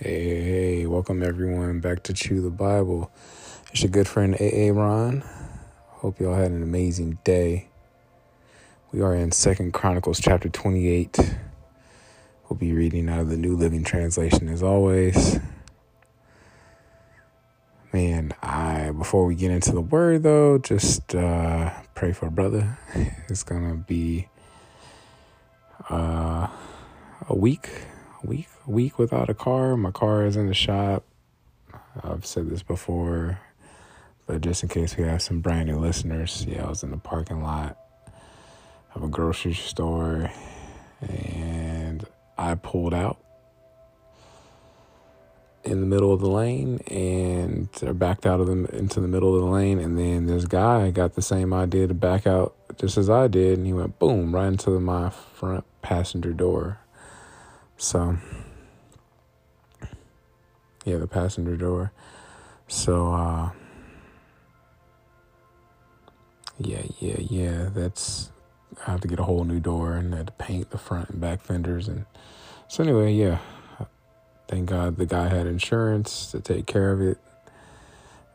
Hey, hey, welcome everyone back to Chew the Bible. It's your good friend AA Ron. Hope y'all had an amazing day. We are in Second Chronicles chapter 28. We'll be reading out of the New Living Translation as always. Man, I before we get into the word though, just uh, pray for brother. It's gonna be uh, a week a week week without a car. My car is in the shop. I've said this before, but just in case we have some brand new listeners, yeah, I was in the parking lot of a grocery store and I pulled out in the middle of the lane and or backed out of them into the middle of the lane and then this guy got the same idea to back out just as I did and he went boom right into my front passenger door so, yeah, the passenger door. So, uh, yeah, yeah, yeah, that's, I have to get a whole new door and I had to paint the front and back fenders. And so, anyway, yeah, thank God the guy had insurance to take care of it.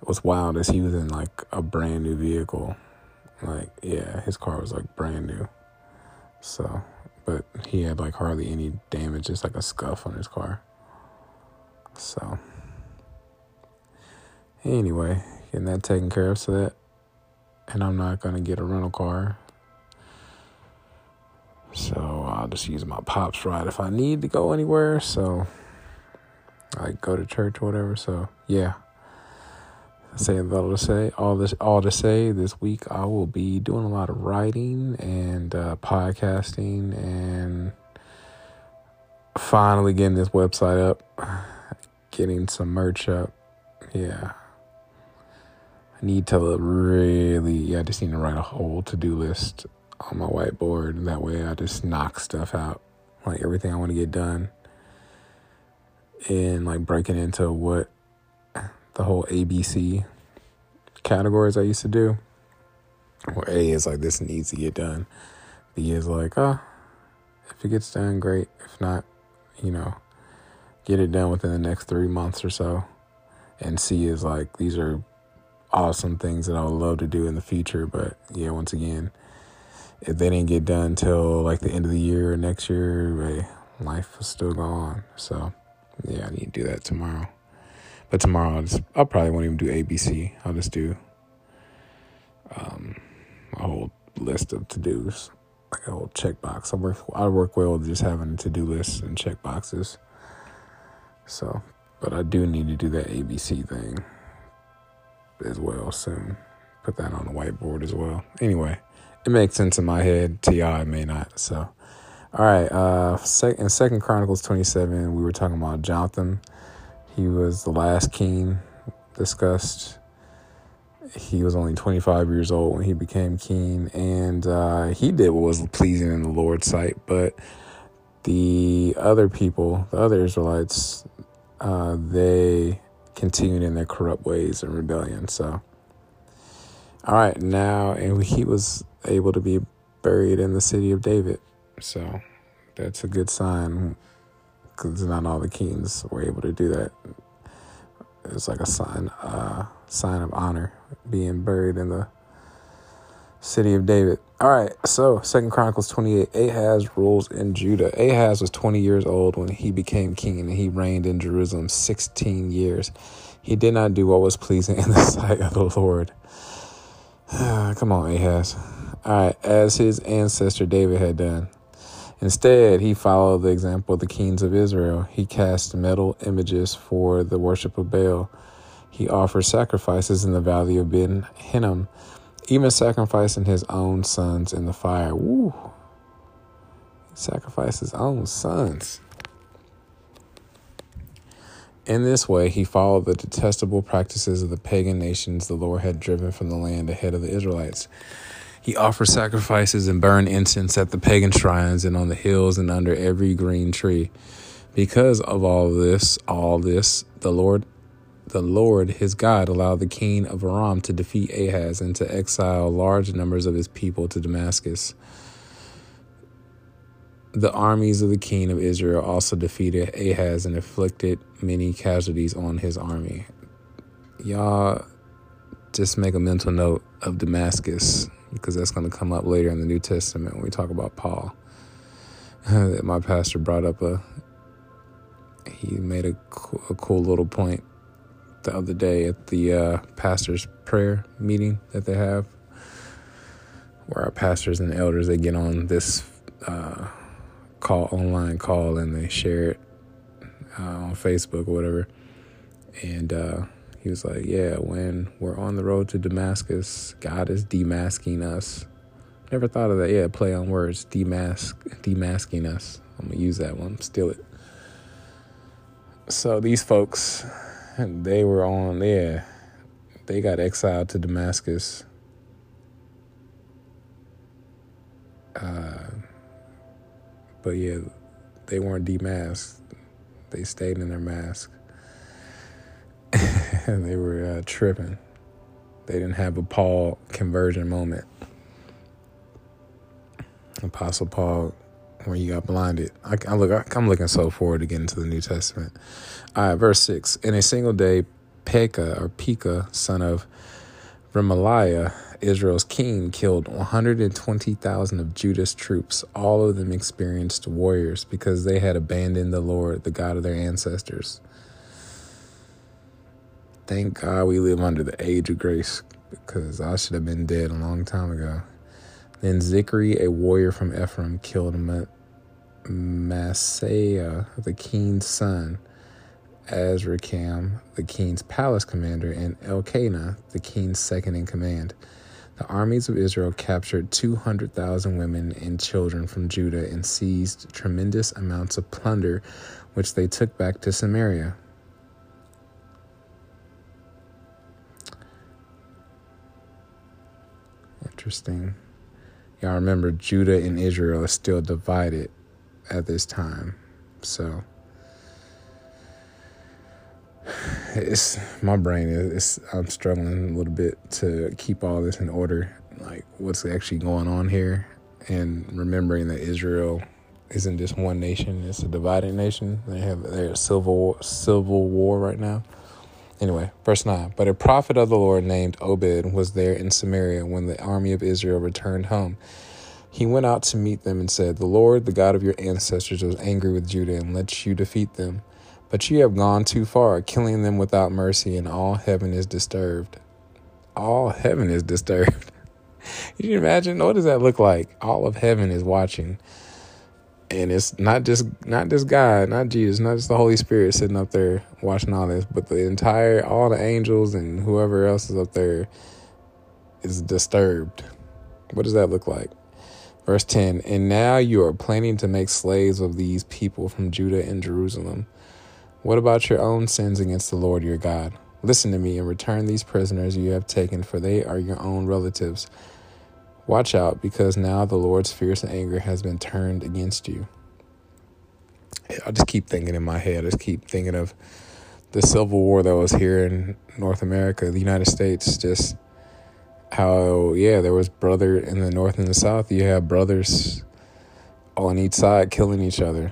What's wild is he was in like a brand new vehicle. Like, yeah, his car was like brand new. So, but he had like hardly any damage, just like a scuff on his car. So, anyway, getting that taken care of so that, and I'm not gonna get a rental car. So I'll just use my pops ride if I need to go anywhere. So, like go to church or whatever. So yeah saying all to say all this all to say this week I will be doing a lot of writing and uh, podcasting and finally getting this website up, getting some merch up. Yeah. I need to really, yeah, I just need to write a whole to do list on my whiteboard. That way I just knock stuff out, like everything I want to get done, and like breaking into what the whole ABC categories I used to do. Where A is like this needs to get done. B is like, oh, if it gets done, great. If not, you know, get it done within the next three months or so. And see is like, these are awesome things that I would love to do in the future. But yeah, once again, if they didn't get done till like the end of the year or next year, hey, life will still go on. So yeah, I need to do that tomorrow. But tomorrow, I'll, just, I'll probably won't even do ABC. I'll just do um, a whole list of to dos, like a whole checkbox. I work I work well with just having to do lists and check boxes. So, but I do need to do that ABC thing as well soon. Put that on the whiteboard as well. Anyway, it makes sense in my head. It may not. So, all right. Uh, in Second Chronicles twenty seven, we were talking about Jotham he was the last king discussed. He was only 25 years old when he became king, and uh, he did what was pleasing in the Lord's sight. But the other people, the other Israelites, uh, they continued in their corrupt ways and rebellion. So, all right, now, and he was able to be buried in the city of David. So, that's a good sign because not all the kings were able to do that. It's like a sign, uh, sign of honor, being buried in the city of David. All right, so Second Chronicles twenty eight. Ahaz rules in Judah. Ahaz was twenty years old when he became king, and he reigned in Jerusalem sixteen years. He did not do what was pleasing in the sight of the Lord. Come on, Ahaz. All right, as his ancestor David had done. Instead, he followed the example of the kings of Israel. He cast metal images for the worship of Baal. He offered sacrifices in the valley of Ben Hinnom, even sacrificing his own sons in the fire. Woo! He sacrificed his own sons. In this way, he followed the detestable practices of the pagan nations the Lord had driven from the land ahead of the Israelites. He offered sacrifices and burned incense at the pagan shrines and on the hills and under every green tree. Because of all this, all this, the Lord the Lord his God allowed the king of Aram to defeat Ahaz and to exile large numbers of his people to Damascus. the armies of the king of Israel also defeated Ahaz and inflicted many casualties on his army. Y'all just make a mental note of Damascus because that's going to come up later in the New Testament when we talk about Paul. My pastor brought up a he made a a cool little point the other day at the uh, pastor's prayer meeting that they have, where our pastors and elders they get on this uh, call online call and they share it uh, on Facebook or whatever, and uh, he was like, "Yeah, when we're on the road to Damascus, God is demasking us." Never thought of that. Yeah, play on words, demask, demasking us. I'm gonna use that one, steal it. So these folks, they were on, yeah, they got exiled to Damascus. Uh, but yeah, they weren't demasked. They stayed in their mask. and they were uh, tripping. They didn't have a Paul conversion moment. Apostle Paul when you got blinded. I, I look, I'm looking so forward to getting to the New Testament. All right, verse six. In a single day, Pekah or Pekah, son of Remaliah, Israel's king, killed 120,000 of Judah's troops, all of them experienced warriors, because they had abandoned the Lord, the God of their ancestors. Thank God we live under the age of grace, because I should have been dead a long time ago. Then Zicri, a warrior from Ephraim, killed Maaseiah, the king's son, Azrikam, the king's palace commander, and Elkanah, the king's second in command. The armies of Israel captured 200,000 women and children from Judah and seized tremendous amounts of plunder, which they took back to Samaria. Interesting. Y'all remember Judah and Israel are still divided at this time. So it's my brain is I'm struggling a little bit to keep all this in order, like what's actually going on here, and remembering that Israel isn't just one nation; it's a divided nation. They have they're civil civil war right now. Anyway, verse 9. But a prophet of the Lord named Obed was there in Samaria when the army of Israel returned home. He went out to meet them and said, The Lord, the God of your ancestors, was angry with Judah and let you defeat them. But you have gone too far, killing them without mercy, and all heaven is disturbed. All heaven is disturbed. Can you imagine? What does that look like? All of heaven is watching and it's not just not just God, not Jesus, not just the Holy Spirit sitting up there watching all this, but the entire all the angels and whoever else is up there is disturbed. What does that look like? Verse 10 And now you are planning to make slaves of these people from Judah and Jerusalem. What about your own sins against the Lord your God? Listen to me and return these prisoners you have taken, for they are your own relatives. Watch out, because now the Lord's fierce anger has been turned against you. I just keep thinking in my head, I just keep thinking of the Civil War that was here in North America, the United States, just how, yeah, there was brother in the North and the South. You have brothers on each side killing each other.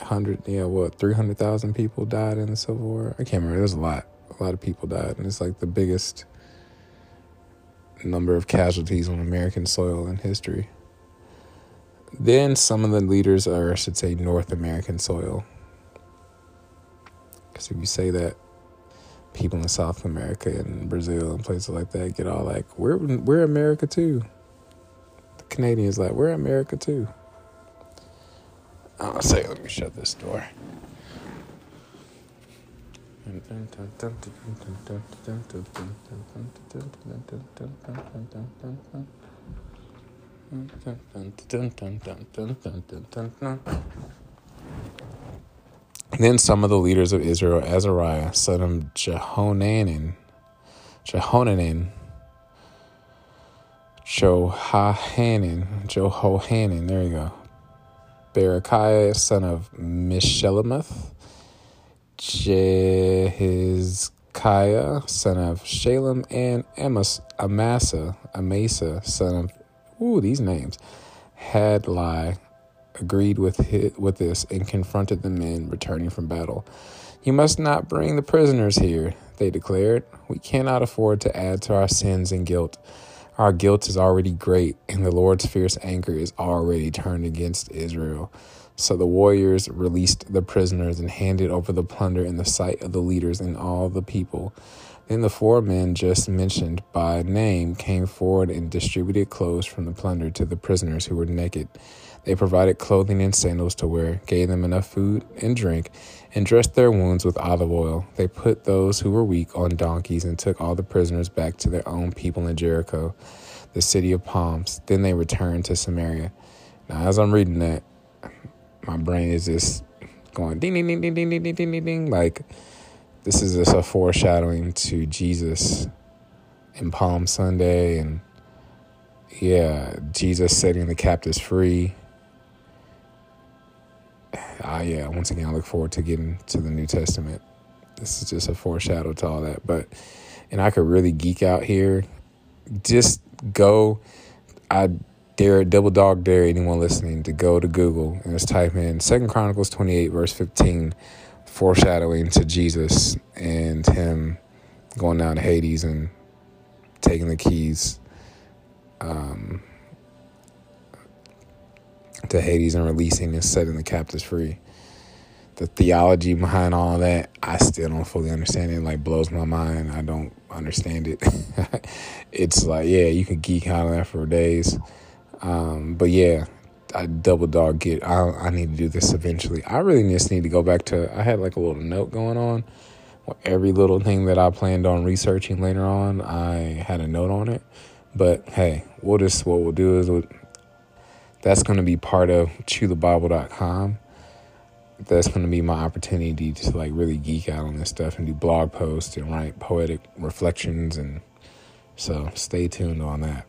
Hundred, yeah, what, 300,000 people died in the Civil War? I can't remember. There's a lot. A lot of people died. And it's like the biggest number of casualties on American soil in history. Then some of the leaders are, I should say, North American soil. Because if you say that, people in South America and Brazil and places like that get all like, "We're we're America too." The Canadians like, "We're America too." I'll say, let me shut this door. Then some of the leaders of Israel, Azariah, son of Jehonanan, Jehonanan, Johanan, Jehohanan, there you go. Berekiah, son of Meshillemoth, Jehizkiah, son of Shallum, and Amos, Amasa, Amasa, son of ooh, these names, Hadlai agreed with his, with this and confronted the men returning from battle. You must not bring the prisoners here, they declared. We cannot afford to add to our sins and guilt. Our guilt is already great, and the Lord's fierce anger is already turned against Israel. So the warriors released the prisoners and handed over the plunder in the sight of the leaders and all the people. Then the four men just mentioned by name came forward and distributed clothes from the plunder to the prisoners who were naked. They provided clothing and sandals to wear, gave them enough food and drink, and dressed their wounds with olive oil. They put those who were weak on donkeys and took all the prisoners back to their own people in Jericho, the city of palms. Then they returned to Samaria. Now, as I'm reading that, my brain is just going ding, ding, ding, ding, ding, ding, ding, ding, ding. Like, this is just a foreshadowing to Jesus in Palm Sunday and yeah, Jesus setting the captives free uh, yeah, once again, I look forward to getting to the New Testament. This is just a foreshadow to all that. But, and I could really geek out here. Just go. I dare, double dog dare anyone listening to go to Google and just type in Second Chronicles 28, verse 15, foreshadowing to Jesus and him going down to Hades and taking the keys. Um, to Hades and releasing and setting the captives free. The theology behind all that, I still don't fully understand it. like blows my mind. I don't understand it. it's like, yeah, you can geek out on that for days. Um, but yeah, I double dog get. I I need to do this eventually. I really just need to go back to. I had like a little note going on. Every little thing that I planned on researching later on, I had a note on it. But hey, we'll just what we'll do is we'll, that's going to be part of chewthebible.com. That's going to be my opportunity to like really geek out on this stuff and do blog posts and write poetic reflections and so stay tuned on that.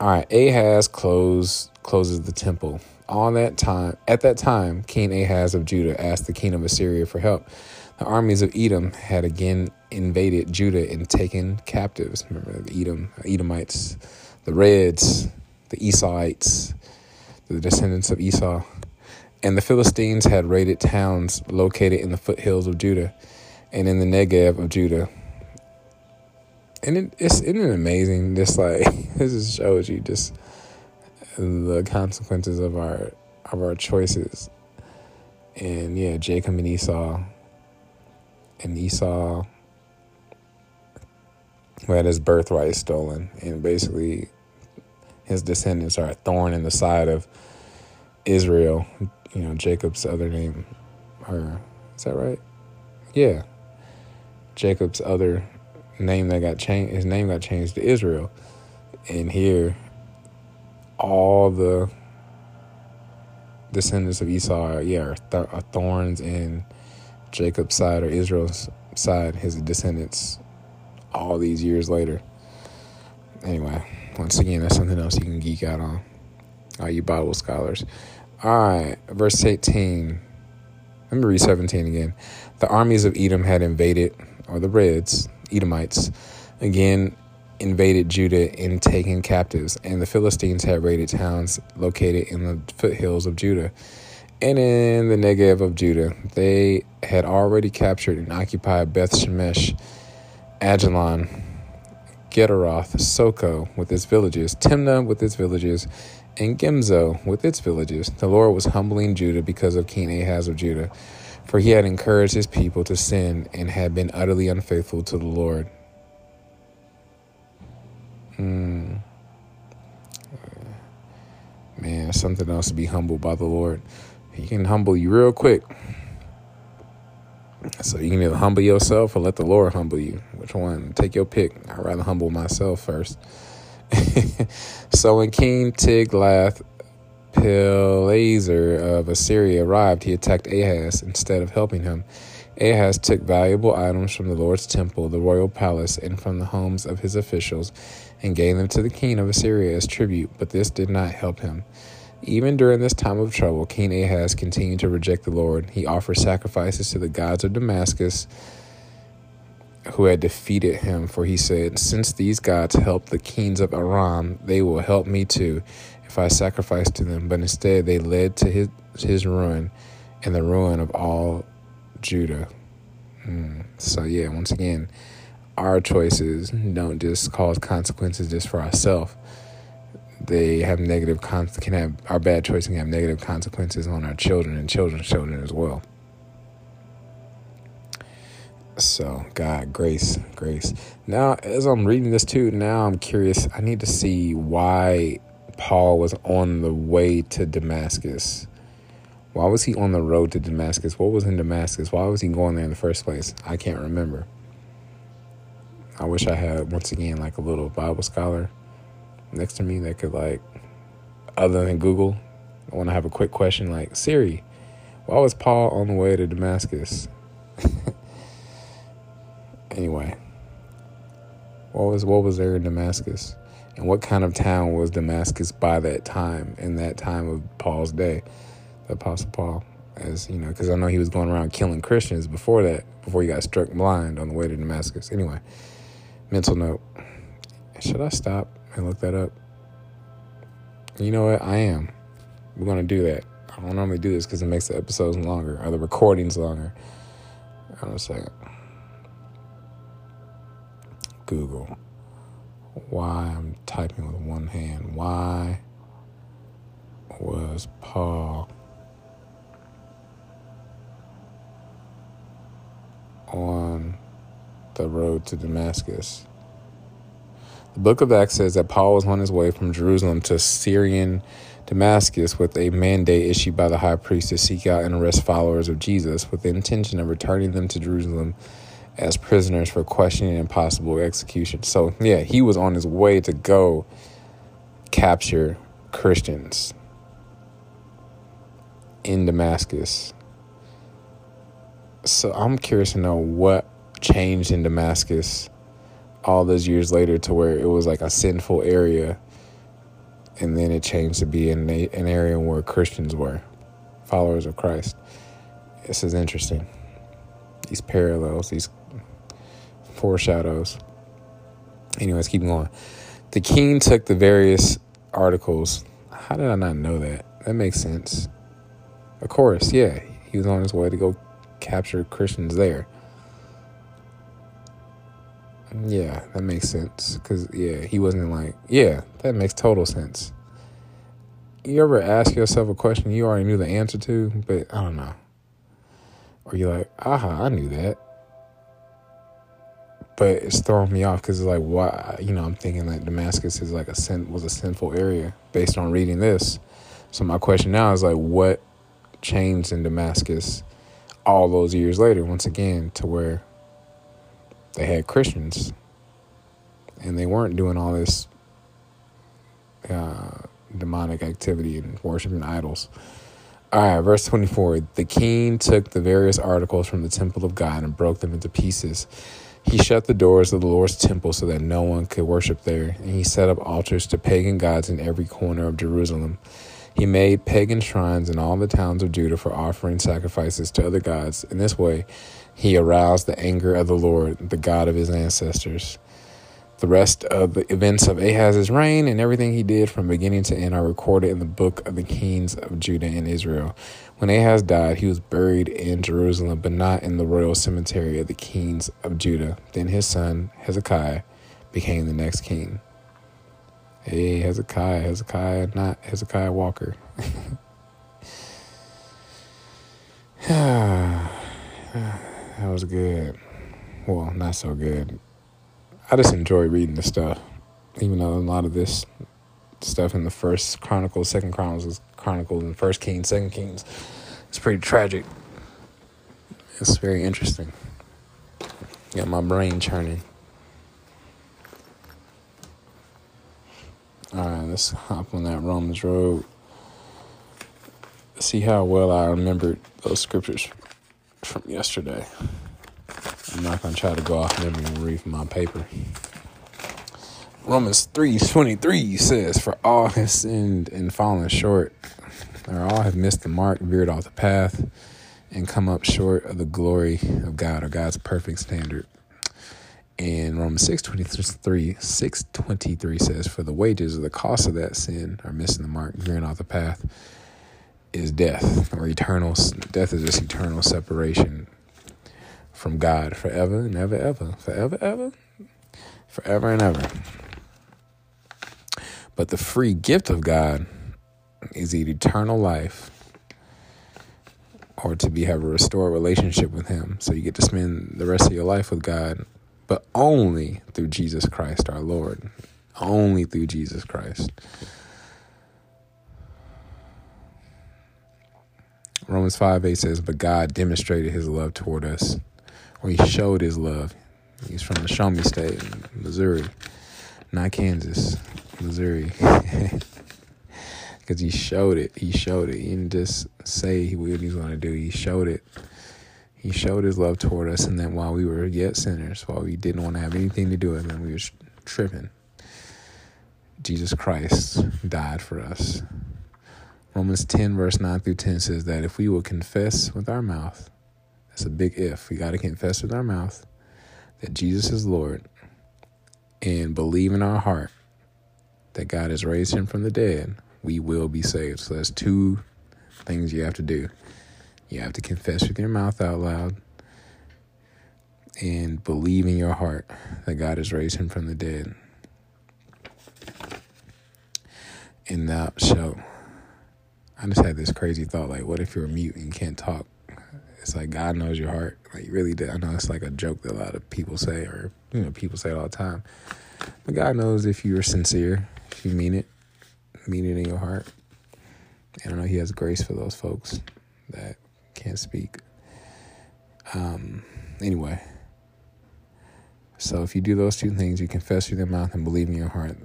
All right, Ahaz close, closes the temple. On that time, at that time, King Ahaz of Judah asked the king of Assyria for help. The armies of Edom had again invaded Judah and taken captives. Remember the Edom, Edomites, the Reds, the Esauites, the descendants of Esau. And the Philistines had raided towns located in the foothills of Judah and in the Negev of Judah. And it, it's isn't it amazing? Just like this just shows you just the consequences of our of our choices. And yeah, Jacob and Esau, and Esau who had his birthright stolen, and basically his descendants are a thorn in the side of Israel. You know, Jacob's other name, or is that right? Yeah. Jacob's other name that got changed, his name got changed to Israel. And here, all the descendants of Esau are, yeah, are, th- are thorns in Jacob's side or Israel's side, his descendants, all these years later. Anyway. Once again, that's something else you can geek out on, all you Bible scholars. All right, verse 18. Let me read 17 again. The armies of Edom had invaded, or the Reds, Edomites, again invaded Judah and taken captives, and the Philistines had raided towns located in the foothills of Judah and in the Negev of Judah. They had already captured and occupied Beth Shemesh, Aijalon, Gederoth, Socoh with its villages, Timnah with its villages, and Gimzo with its villages. The Lord was humbling Judah because of King Ahaz of Judah, for he had encouraged his people to sin and had been utterly unfaithful to the Lord. Hmm. Man, something else to be humbled by the Lord. He can humble you real quick. So you can either humble yourself or let the Lord humble you. Which one? Take your pick. I'd rather humble myself first. so when King Tiglath Pileser of Assyria arrived, he attacked Ahaz instead of helping him. Ahaz took valuable items from the Lord's temple, the royal palace, and from the homes of his officials, and gave them to the king of Assyria as tribute, but this did not help him. Even during this time of trouble, King Ahaz continued to reject the Lord. He offered sacrifices to the gods of Damascus, who had defeated him, for he said, Since these gods helped the kings of Aram, they will help me too, if I sacrifice to them. But instead they led to his his ruin and the ruin of all Judah. Mm. So yeah, once again, our choices don't just cause consequences just for ourselves. They have negative con- can have our bad choices can have negative consequences on our children and children's children as well. So God, grace, grace. Now, as I'm reading this too, now I'm curious. I need to see why Paul was on the way to Damascus. Why was he on the road to Damascus? What was in Damascus? Why was he going there in the first place? I can't remember. I wish I had once again like a little Bible scholar next to me that could like other than Google. I want to have a quick question like Siri, why was Paul on the way to Damascus? anyway, what was what was there in Damascus? And what kind of town was Damascus by that time, in that time of Paul's day, the Apostle Paul? As you know, because I know he was going around killing Christians before that, before he got struck blind on the way to Damascus. Anyway, mental note. Should I stop and look that up? You know what? I am. We're going to do that. I don't normally do this because it makes the episodes longer or the recordings longer. Hold on a second. Google. Why I'm typing with one hand. Why was Paul on the road to Damascus? The book of Acts says that Paul was on his way from Jerusalem to Syrian Damascus with a mandate issued by the high priest to seek out and arrest followers of Jesus with the intention of returning them to Jerusalem as prisoners for questioning and possible execution. So, yeah, he was on his way to go capture Christians in Damascus. So, I'm curious to know what changed in Damascus all those years later to where it was like a sinful area and then it changed to be an, an area where Christians were, followers of Christ. This is interesting. These parallels, these foreshadows. Anyways, keep going. The king took the various articles. How did I not know that? That makes sense. Of course, yeah. He was on his way to go capture Christians there. Yeah, that makes sense. Cause yeah, he wasn't like yeah, that makes total sense. You ever ask yourself a question you already knew the answer to, but I don't know, or you're like, aha, I knew that, but it's throwing me off because it's like, why? You know, I'm thinking that Damascus is like a sin was a sinful area based on reading this. So my question now is like, what changed in Damascus all those years later? Once again, to where they had Christians, and they weren't doing all this uh, demonic activity and worshiping idols. All right, verse 24. The king took the various articles from the temple of God and broke them into pieces. He shut the doors of the Lord's temple so that no one could worship there, and he set up altars to pagan gods in every corner of Jerusalem. He made pagan shrines in all the towns of Judah for offering sacrifices to other gods. In this way, he aroused the anger of the Lord, the God of his ancestors. The rest of the events of Ahaz's reign and everything he did from beginning to end are recorded in the book of the kings of Judah and Israel. When Ahaz died, he was buried in Jerusalem, but not in the royal cemetery of the kings of Judah. Then his son, Hezekiah, became the next king. Hey, Hezekiah, Hezekiah, not Hezekiah Walker. That was good. Well, not so good. I just enjoy reading the stuff, even though a lot of this stuff in the first Chronicles, Second Chronicles, Chronicles, and First Kings, Second Kings, it's pretty tragic. It's very interesting. Got my brain churning. All right, let's hop on that Romans road. See how well I remembered those scriptures from yesterday. I'm not going to try to go off memory and read from my paper. Romans 3.23 says, For all have sinned and fallen short, or all have missed the mark, veered off the path, and come up short of the glory of God or God's perfect standard. And Romans 623, 623 says, For the wages or the cost of that sin are missing the mark, veering off the path, is death or eternal. Death is just eternal separation from God forever and ever, ever, forever, ever, forever and ever. But the free gift of God is eternal life or to be have a restored relationship with him. So you get to spend the rest of your life with God but only through Jesus Christ our Lord. Only through Jesus Christ. Romans 5 8 says, But God demonstrated his love toward us, or he showed his love. He's from the Show Me State, Missouri, not Kansas, Missouri. Because he showed it. He showed it. He didn't just say what he's going to do, he showed it. He showed his love toward us, and then while we were yet sinners, while we didn't want to have anything to do with him, we were tripping. Jesus Christ died for us. Romans 10, verse 9 through 10 says that if we will confess with our mouth, that's a big if, we got to confess with our mouth that Jesus is Lord and believe in our heart that God has raised him from the dead, we will be saved. So that's two things you have to do. You have to confess with your mouth out loud and believe in your heart that God has raised him from the dead. And thou shalt I just had this crazy thought like, what if you're mute and can't talk? It's like God knows your heart. Like, really, I know it's like a joke that a lot of people say, or, you know, people say it all the time. But God knows if you're sincere, if you mean it, mean it in your heart. And I know He has grace for those folks that can't speak. Um, anyway, so if you do those two things, you confess with your mouth and believe in your heart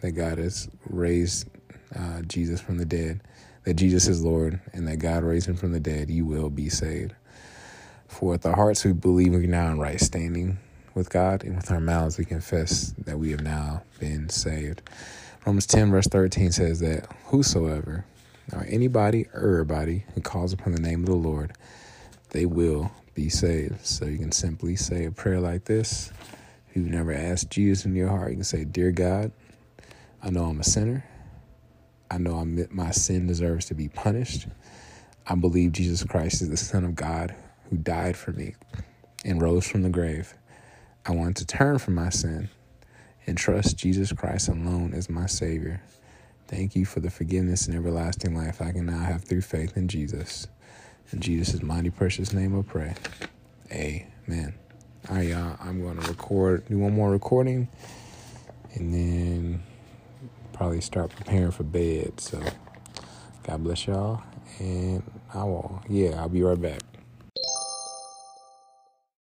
that God has raised uh, Jesus from the dead, that Jesus is Lord, and that God raised him from the dead, you will be saved. For with our hearts we believe we are now in right standing with God, and with our mouths we confess that we have now been saved. Romans 10, verse 13 says that whosoever, or anybody, or everybody who calls upon the name of the Lord, they will be saved. So you can simply say a prayer like this. If you've never asked Jesus in your heart, you can say, Dear God, I know I'm a sinner. I know I'm, my sin deserves to be punished. I believe Jesus Christ is the Son of God who died for me and rose from the grave. I want to turn from my sin and trust Jesus Christ alone as my Savior. Thank you for the forgiveness and everlasting life I can now have through faith in Jesus. In Jesus' mighty precious name I pray. Amen. All right, y'all. I'm going to record, do one more recording, and then probably start preparing for bed. So God bless y'all. And I will, yeah, I'll be right back.